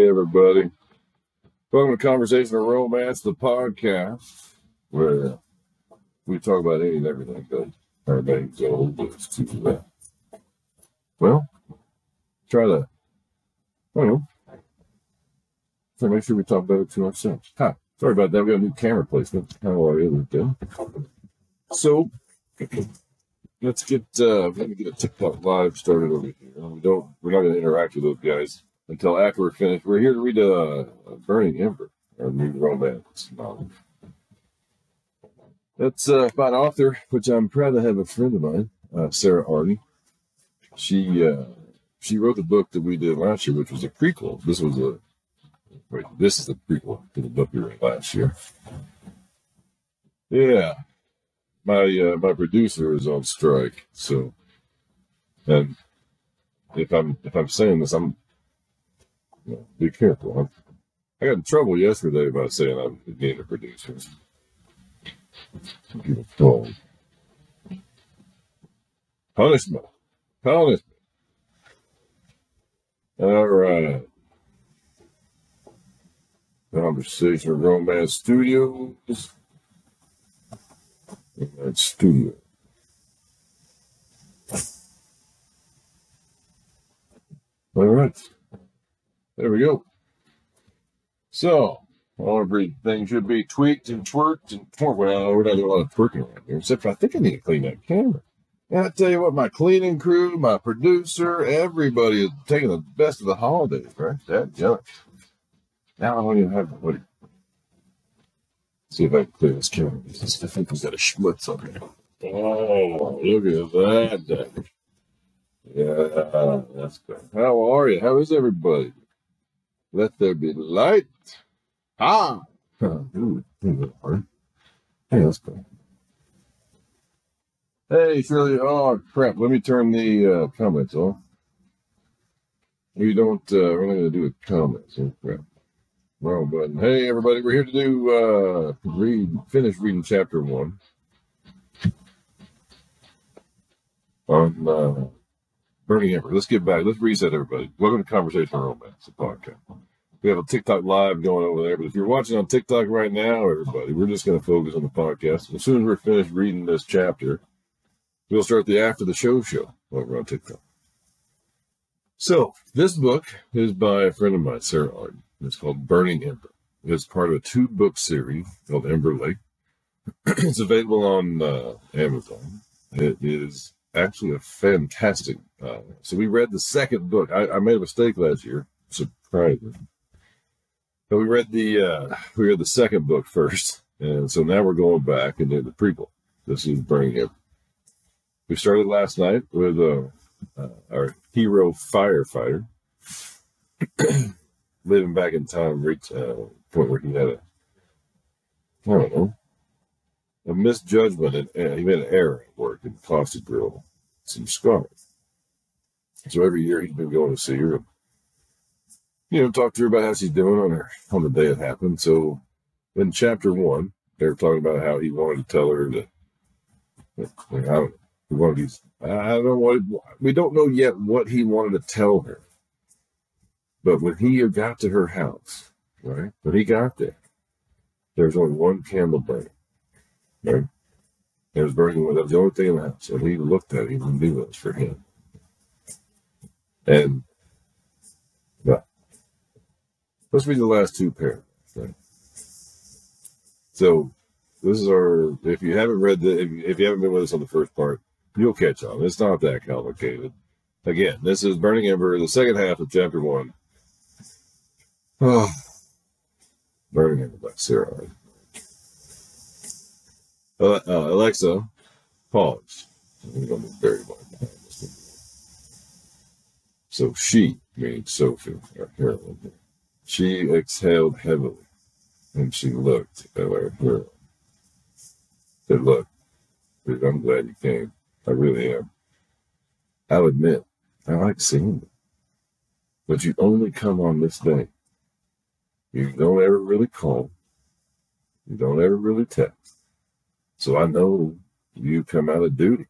Hey, everybody. Welcome to Conversation of Romance, the podcast, where we talk about any and everything good. Everybody goes to that. Well, try to, I don't know, to make sure we talk about it to ourselves. Hi, sorry about that. We got a new camera placement. How are you? Good. So, let's get, uh, let me get a TikTok live started over here. We don't, we're not going to interact with those guys until after we're finished. We're here to read uh, Burning Ember, our new romance novel. That's uh, by an author, which I'm proud to have a friend of mine, uh, Sarah Arden. She uh, she wrote the book that we did last year, which was a prequel. This was a wait, this is the prequel to the book we read last year. Yeah, my uh, my producer is on strike, so and if I'm if I'm saying this, I'm be careful. I'm, I got in trouble yesterday by saying I'm being a producer. Punishment. Punishment. All right. Conversation Romance Studios. Romance Studio. All right. There we go. So, all everything should be tweaked and twerked and twerked. Well, we're not doing a lot of twerking around here, except for I think I need to clean that camera. And I tell you what, my cleaning crew, my producer, everybody is taking the best of the holidays, right? That junk. Now I don't even have what. See if I can clear this camera. I think we've got a schmutz up here. Oh, look at that. Yeah, that's good. How are you? How is everybody? Let there be light. Ah. Hey, let's go. Hey, Shirley. Oh, crap. Let me turn the uh, comments off. We don't, uh, we're not going to do a comments. Oh, crap. Wrong button. Hey, everybody. We're here to do, uh, read, finish reading chapter one. On, uh, Burning Ember. Let's get back. Let's reset everybody. Welcome to Conversation Romance, the podcast. We have a TikTok live going over there, but if you're watching on TikTok right now, everybody, we're just going to focus on the podcast. As soon as we're finished reading this chapter, we'll start the after the show show over on TikTok. So this book is by a friend of mine, Sarah Arden. It's called Burning Ember. It's part of a two book series called Ember Lake. it's available on uh, Amazon. It is actually a fantastic. Uh, so we read the second book. I, I made a mistake last year, surprising. But we read the uh, we read the second book first, and so now we're going back and doing the prequel. This is Burning Ember. We started last night with uh, uh, our hero firefighter living back in time, reach uh, point where he had a I don't know a misjudgment and he made an error at work and cost a girl some scars. So every year he's been going to see her, you know, talk to her about how she's doing on her on the day it happened. So in chapter one, they were talking about how he wanted to tell her that, I don't he these. I don't know what we don't know yet what he wanted to tell her. But when he got to her house, right? When he got there, there was only one candle burning. Right? It was burning with only thing in the. And he looked at it and knew it was for him. And but let's read the last two paragraphs. Right? So this is our if you haven't read the if, if you haven't been with us on the first part, you'll catch on. It's not that complicated. Again, this is Burning Ember, the second half of chapter one. Oh, Burning Ember by Sarah. Uh, Alexa, pause. I'm very So she, meaning Sophie, our heroine, she exhaled heavily and she looked at our hero. Said, Look, dude, I'm glad you came. I really am. I'll admit, I like seeing you. But you only come on this day. You don't ever really call. You don't ever really text. So I know you come out of duty.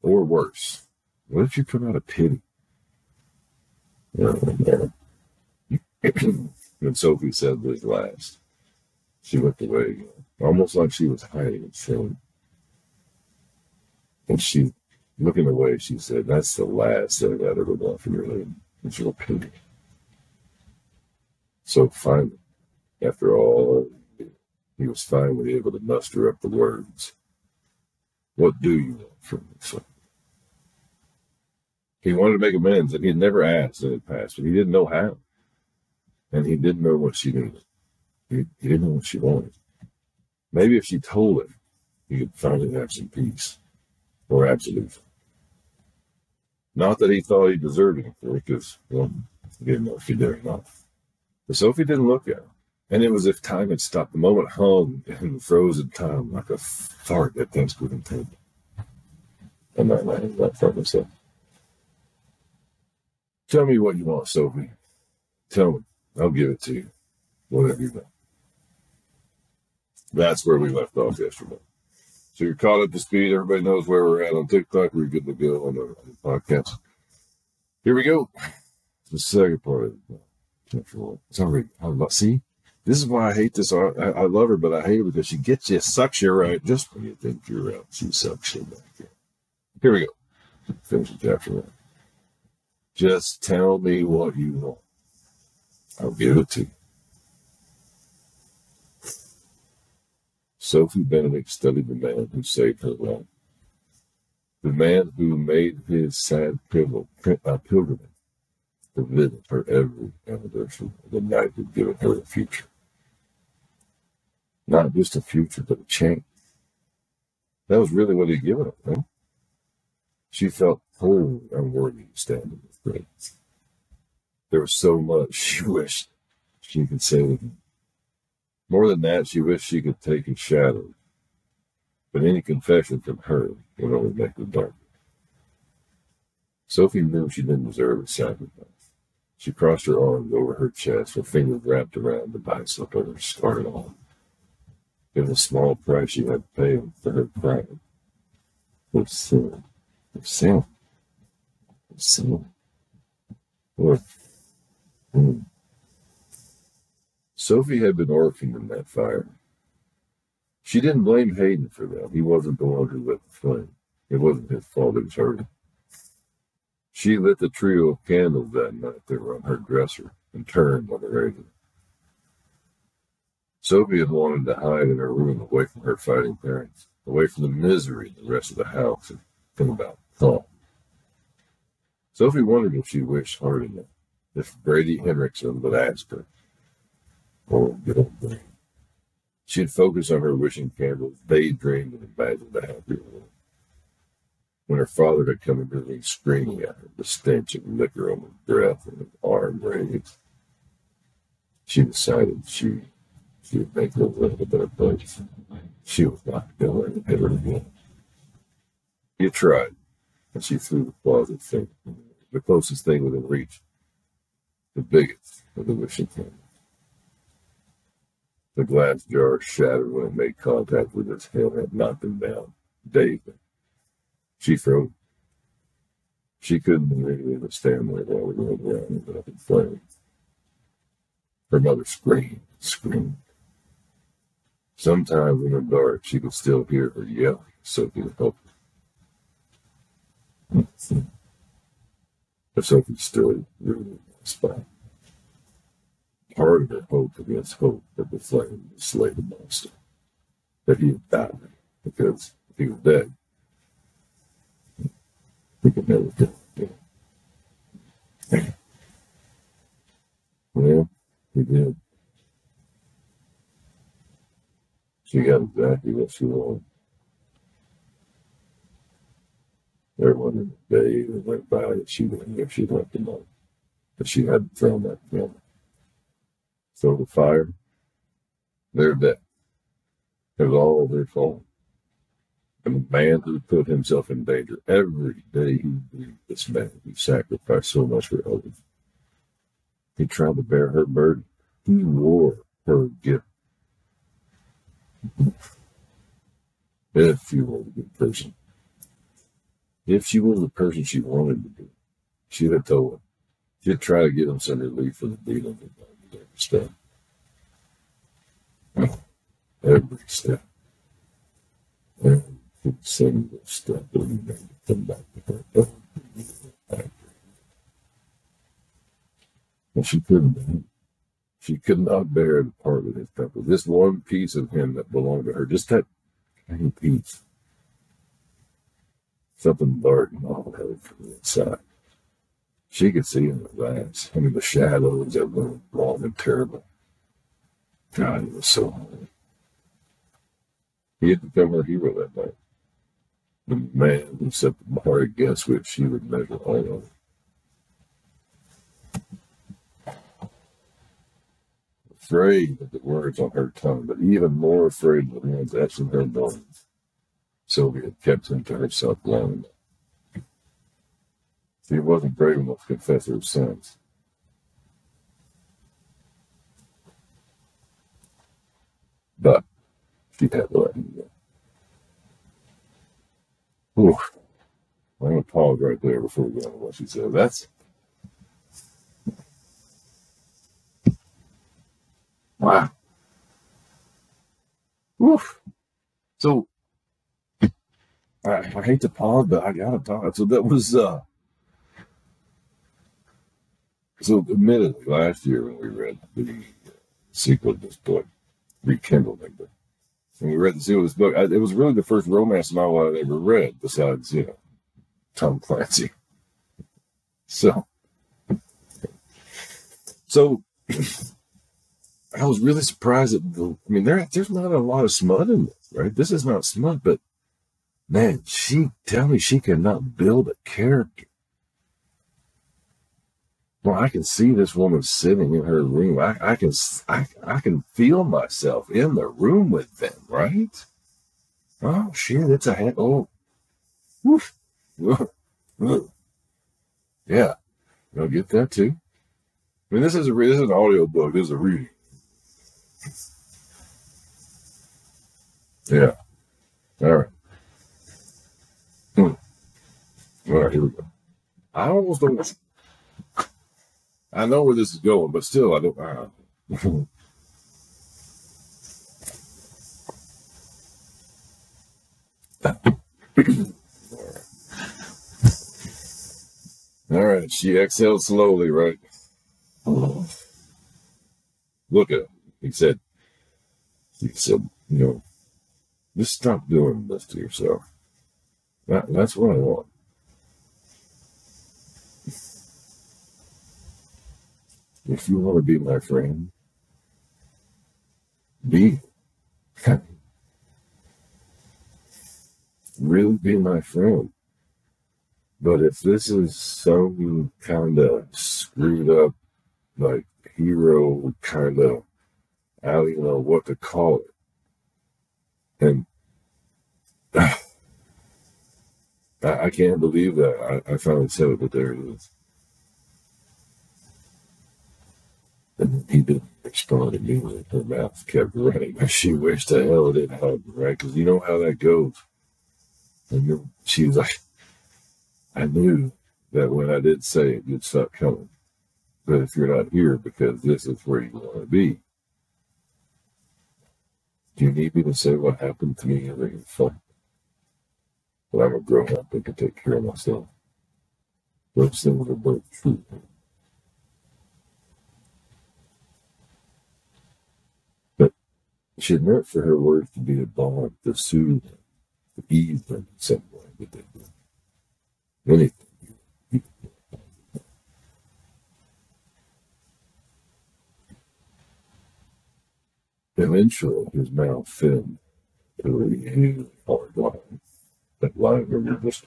Or worse, what if you come out of pity? When Sophie said this last, she looked away, almost like she was hiding in shame. And she, looking away, she said, That's the last thing I'd ever want from your lady. It's your pity. So finally, after all, he was finally able to muster up the words. What do you want from me, son? He wanted to make amends, and he had never asked in the past, but he didn't know how. And he didn't know what she needed. He, he didn't know what she wanted. Maybe if she told him, he could finally have some peace or absolution. Not that he thought he deserved for because, well, he didn't know if he did or not. But Sophie didn't look at him. And it was as if time had stopped. The moment hung and froze in time like a fart at Thanksgiving table. I'm not from myself. Tell me what you want, Sophie. Tell me. I'll give it to you. Whatever you want. That's where we left off yesterday. So you're caught up to speed. Everybody knows where we're at on TikTok. We're good to go on the, podcast. Here we go. The second part of it. It's already, I love, see, this is why I hate this. I, I love her, but I hate her because she gets you, sucks you right just when you think you're out. She sucks you back in. Here we go. Finish the chapter one. Just tell me what you want. I'll give it to you. Sophie Benedict studied the man who saved her life, the man who made his sad uh, pilgrimage to visit her every anniversary the night had given her a future. Not just a future, but a change. That was really what he'd given her, right? She felt wholly unworthy to stand in his presence. There was so much she wished she could say to him. More than that, she wished she could take his shadow. But any confession from her would only make the darker. Sophie knew she didn't deserve a sacrifice. She crossed her arms over her chest, her fingers wrapped around the bicep of her scarred arm. Was a small price she had to pay for her pride. Her sin. Her sin. Her sin. Lord. Mm. Sophie had been orphaned in that fire. She didn't blame Hayden for that. He wasn't the one who lit the flame. It wasn't his fault, it was hers. She lit the trio of candles that night that were on her dresser and turned on the radio. Sophie had wanted to hide in her room away from her fighting parents, away from the misery in the rest of the house, and think about thought. Sophie wondered if she wished hard enough, if Brady Henriksen would ask her, Oh, good old Brady. She'd focus on her wishing candles, daydreamed and imagined a happier world when her father had come into the room screaming at her, the stench of liquor on his breath and arm raised. She decided she she would make the world a better place. She was not going to ever again. He tried, and she threw the closet thing, the closest thing within reach, the biggest of the wishing candles. The glass jar shattered when it made contact with his head and knocked him down, dazed she froze. She couldn't really understand where while we rolled around in flames. Her mother screamed, screamed. Sometimes in the dark, she could still hear her yelling, Sophie to help her. But Sophie stood rooted in the spot. Part of her hope against hope that the flame would slay the monster, that he had died, because if he was dead, he could never do it. Well, we did. She got exactly what she wanted. Everyone in the day that went by that she wouldn't if she left on. But she hadn't thrown that film. So the fire, they're dead. It was all their fault. And a man who put himself in danger every day he this man who sacrificed so much for others. He tried to bear her burden. He wore her gift. If she was a good person. If she was the person she wanted to be, she'd have told him. She'd try to get him some relief for the dealings step. Every step. Every single step that we made to come back to her. Every And she couldn't. She could not bear to part with his temple. This one piece of him that belonged to her, just that tiny piece. Something dark and all headed from the inside. She could see in his eyes. I mean, the shadows that were long and terrible. God, it was so hard. He had become her hero that night. The man who set the bar against which she would measure all of Afraid of the words on her tongue, but even more afraid of the ones etched her bones. Sylvia kept him to herself long enough. She wasn't brave enough to confess her sins. But she had to let him go. Ooh. I'm going to pause right there before we go on what she said. That's wow. Oof. So I, I hate to pause, but I gotta talk. So that was uh so admittedly last year when we read the sequel to this book, Rekindling, but when we read the sequel of this book, I, it was really the first romance novel I'd ever read besides, you know, Tom Clancy. So so I was really surprised at the I mean there there's not a lot of smut in this, right? This is not smut, but man, she tell me she cannot build a character. Well, I can see this woman sitting in her room. I, I can I, I can feel myself in the room with them, right? Oh shit, it's a head. Oh, woof, woof, woof. yeah, you'll get that too. I mean, this is a this is an audio book. This is a reading. Yeah. All right. Hmm. All right, here we go. I almost don't. I know where this is going, but still, I don't. Uh, All right, she exhaled slowly, right? Look at him. He said, he said, you know, just stop doing this to yourself. That, that's what I want. If you want to be my friend, be. really be my friend. But if this is some kind of screwed up, like hero kind of, I don't even know what to call it. And I, I can't believe that I, I finally said it, but there it is. And he didn't respond immediately. Her mouth kept running. She wished to hell it didn't happen, right? Because you know how that goes. And she was like, I knew that when I did say it, you'd stop coming. But if you're not here because this is where you want to be, do you need me to say what happened to me in fun? But I'm a grown up and can take care of myself. Those things are both true. But she had meant for her words to be a balm to soothe to ease them in some way, but they did anything. Eventually, his mouth filled to a really hard line. That line over just.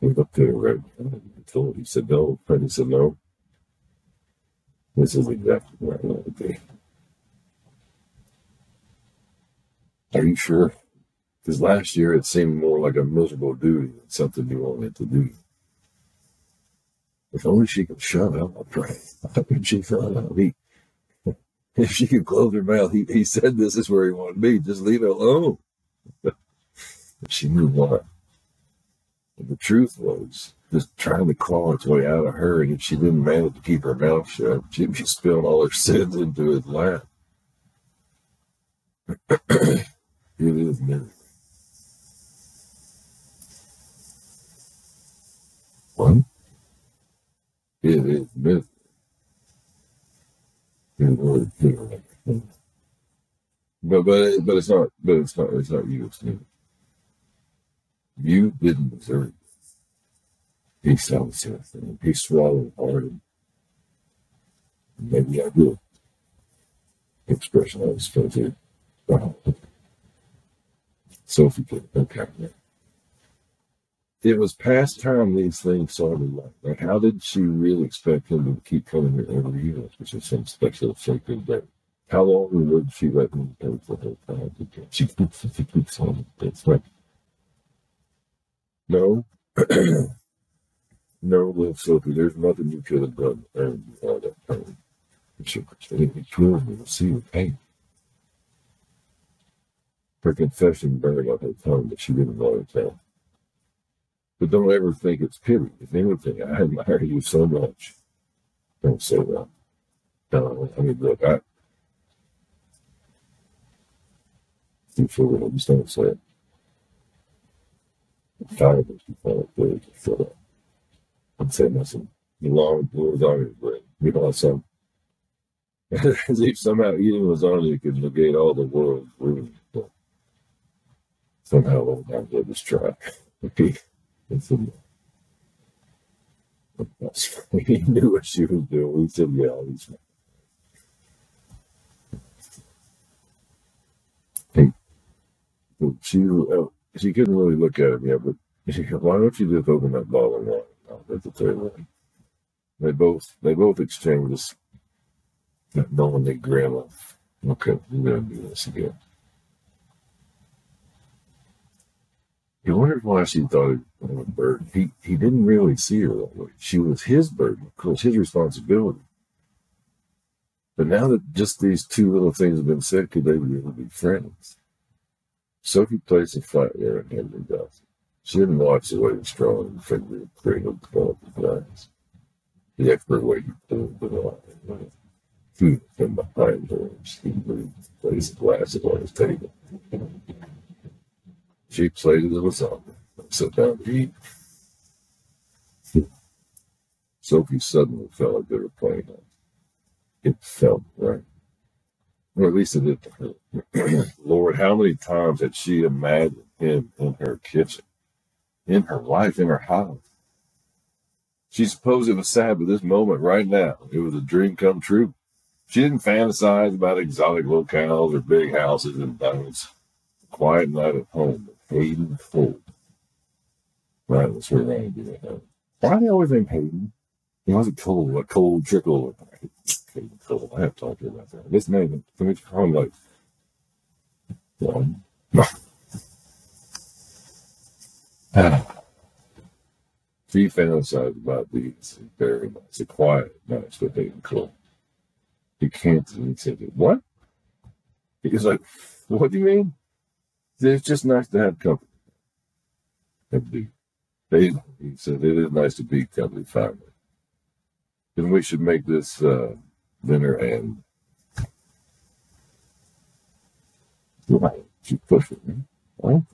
He looked at her right and told he said no. Freddie said no. This is exactly where I want to be. Are you sure? Because last year it seemed more like a miserable duty than something you wanted to do. If only she could shut up, I pray. How could she shut up? if she could close her mouth, he, he said this is where he wanted be. Just leave it alone. she moved on. And the truth was just trying to claw its way out of her. And if she didn't manage to keep her mouth shut, she'd be spilling all her sins into his lap. it is misery. What? It is misery. It. But but but it's not but it's not it's not you, it's. You didn't deserve it. He sounds something. He swallowed hard. And maybe I did. Expression I was supposed to. Wow. Sophie could okay. It was past time these things started like like how did she really expect him to keep coming here every year, which is some special sacred day? How long would she let him pay for her time? She keeps she keeps on it's like no. no, little Sophie, there's nothing you could have done to earn all that pain. She it kills me to see her pain. Her confession burned on her tongue, but she didn't want to tell. But don't ever think it's pity. If anything, I admire you so much. Don't say that. No, I mean, look, I. You for real, just don't say it. I'm tired of this. You fall it good. Just shut up. And say nothing. You long lasagna bread. You know, some. As if somehow eating lasagna could negate all the world's ruin. But somehow, oh, time let us try. Okay. He knew what she was doing. We said, yeah, he's Hey, she uh, she couldn't really look at him yet, but she said, why don't you just open that bottle of wine? No, that's the third one. They both they both exchanged this knowing they grin of okay, we're gonna do this again. He wondered why she thought it was a burden. He he didn't really see her that way. She was his burden, of course, his responsibility. But now that just these two little things have been said, could they really be friends? Sophie placed a flat there in Henry Dawson. She didn't watch the way the strong finger cradled developed his eyes. The expert he pulled the line. He from behind her, she placed a glass on his table. She plated the lasagna. Sit down to eat. Sophie suddenly felt like they were playing. It felt right. Or at least it did to her. Lord, how many times had she imagined him in her kitchen, in her life, in her house? She supposed it was sad, but this moment right now, it was a dream come true. She didn't fantasize about exotic locales or big houses and diamonds. Quiet night at home Hayden Ford. Right, that's where Ryan did it. Why do they always name Hayden? He wasn't cold, a cold trickle. Hayden Cole. I have to talk to you about that. This name, let me call him like one. She fantasized about these very nice, quiet nights with Hayden Cole. He can't, he said, what? He's like, what do you mean? It's just nice to have company. Be, they, he said, it is nice to be company family. Then we should make this uh, dinner and right. She pushed it. Well,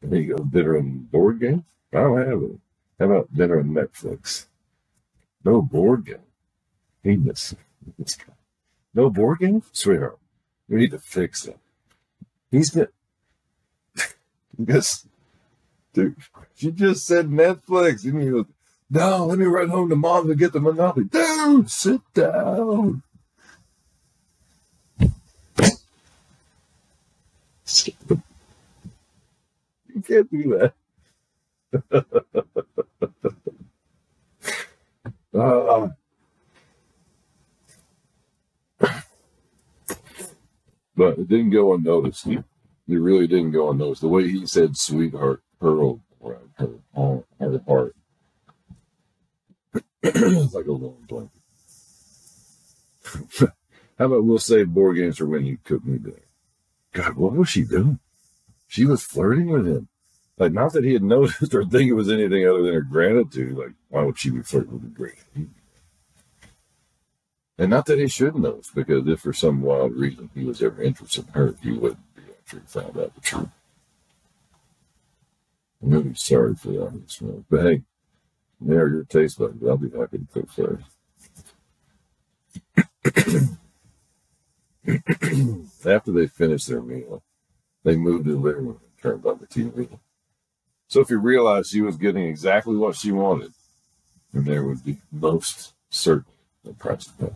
there you go. Dinner and board game. I don't have it. How about dinner and Netflix? No board game. Heedless. No board game? Sweetheart, we need to fix that. He's got. Because, dude, she just said Netflix. And he goes, no, let me run home to mom to get the Monopoly. Dude, sit down. You can't do that. uh, but it didn't go unnoticed. It really didn't go unnoticed. The way he said sweetheart pearl around her, her, her heart. it's like a long blanket. How about we'll save board games for when you cook me dinner? God, what was she doing? She was flirting with him. Like, not that he had noticed or think it was anything other than her gratitude. Like, why would she be flirting with a green? And not that he should notice, because if for some wild reason he was ever interested in her, he wouldn't he found out the truth. I'm really sorry for that, but hey, there your taste buds. I'll be happy to cook for you. After they finished their meal, they moved to the living room and turned on the TV. Sophie realized she was getting exactly what she wanted, and there would be most certain a price pay.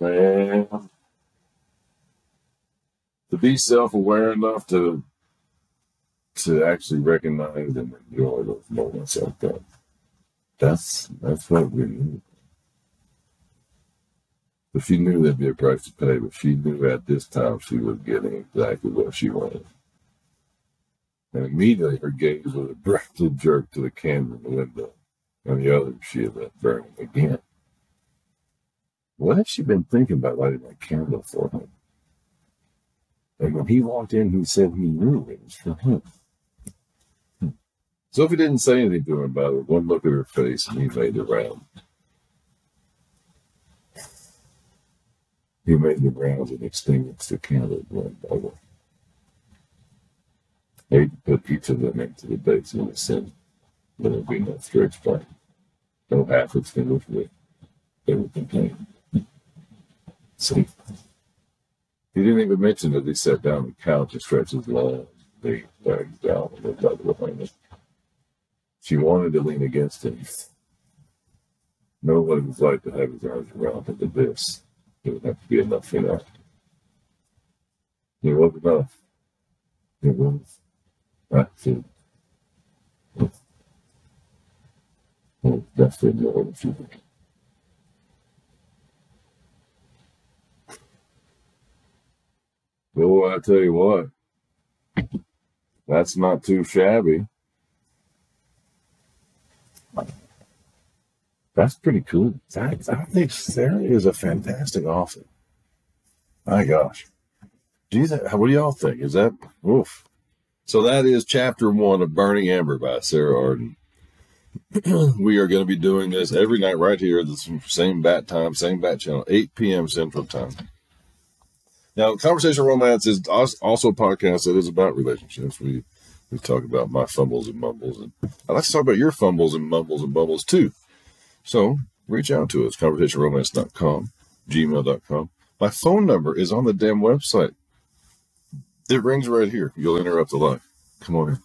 Man, to be self-aware enough to to actually recognize and enjoy those moments like that. That's that's what we need. But she knew there'd be a price to pay, but she knew at this time she was getting exactly what she wanted. And immediately her gaze was abruptly jerked to the candle in the window, and the other she had left burning again. What had she been thinking about lighting that candle for him? And when he walked in, he said he knew it was him. Hmm. Sophie didn't say anything to him about it. One look at her face, and he made the round. He made the rounds and extinguished the candle one by one. He put each of them into the basin of sin. There would be no stretch flame, no half extinguished wick. They were contained. Hmm. See? He didn't even mention that he sat down on the couch and stretched his long, big legs down and looked out behind him. She wanted to lean against him. Know what it was like to have his arms around her, but this, it would have to be enough for that. It was enough. It was. Oh, that's the door of the Well, I tell you what, that's not too shabby. That's pretty cool. That, I think Sarah is a fantastic author. My gosh. Do you think, what do y'all think? Is that, oof. So that is chapter one of Burning Ember by Sarah Arden. we are going to be doing this every night right here at the same bat time, same bat channel, 8 p.m. Central Time. Now, Conversation Romance is also a podcast that is about relationships. We we talk about my fumbles and mumbles, and I like to talk about your fumbles and mumbles and bubbles too. So reach out to us, conversationromance.com, gmail.com. My phone number is on the damn website. It rings right here. You'll interrupt the live. Come on.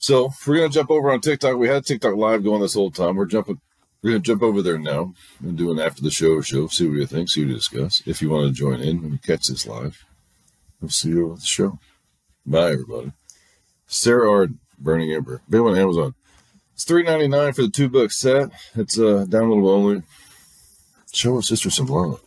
So we're gonna jump over on TikTok. We had TikTok live going this whole time. We're jumping. We're gonna jump over there now and do an after the show show. See what you think. See what you discuss. If you want to join in you catch this live, we'll see you at the show. Bye, everybody. Sarah Arden, Burning Ember. Available on Amazon. It's three ninety nine for the two book set. It's uh downloadable only. Show a sister some love.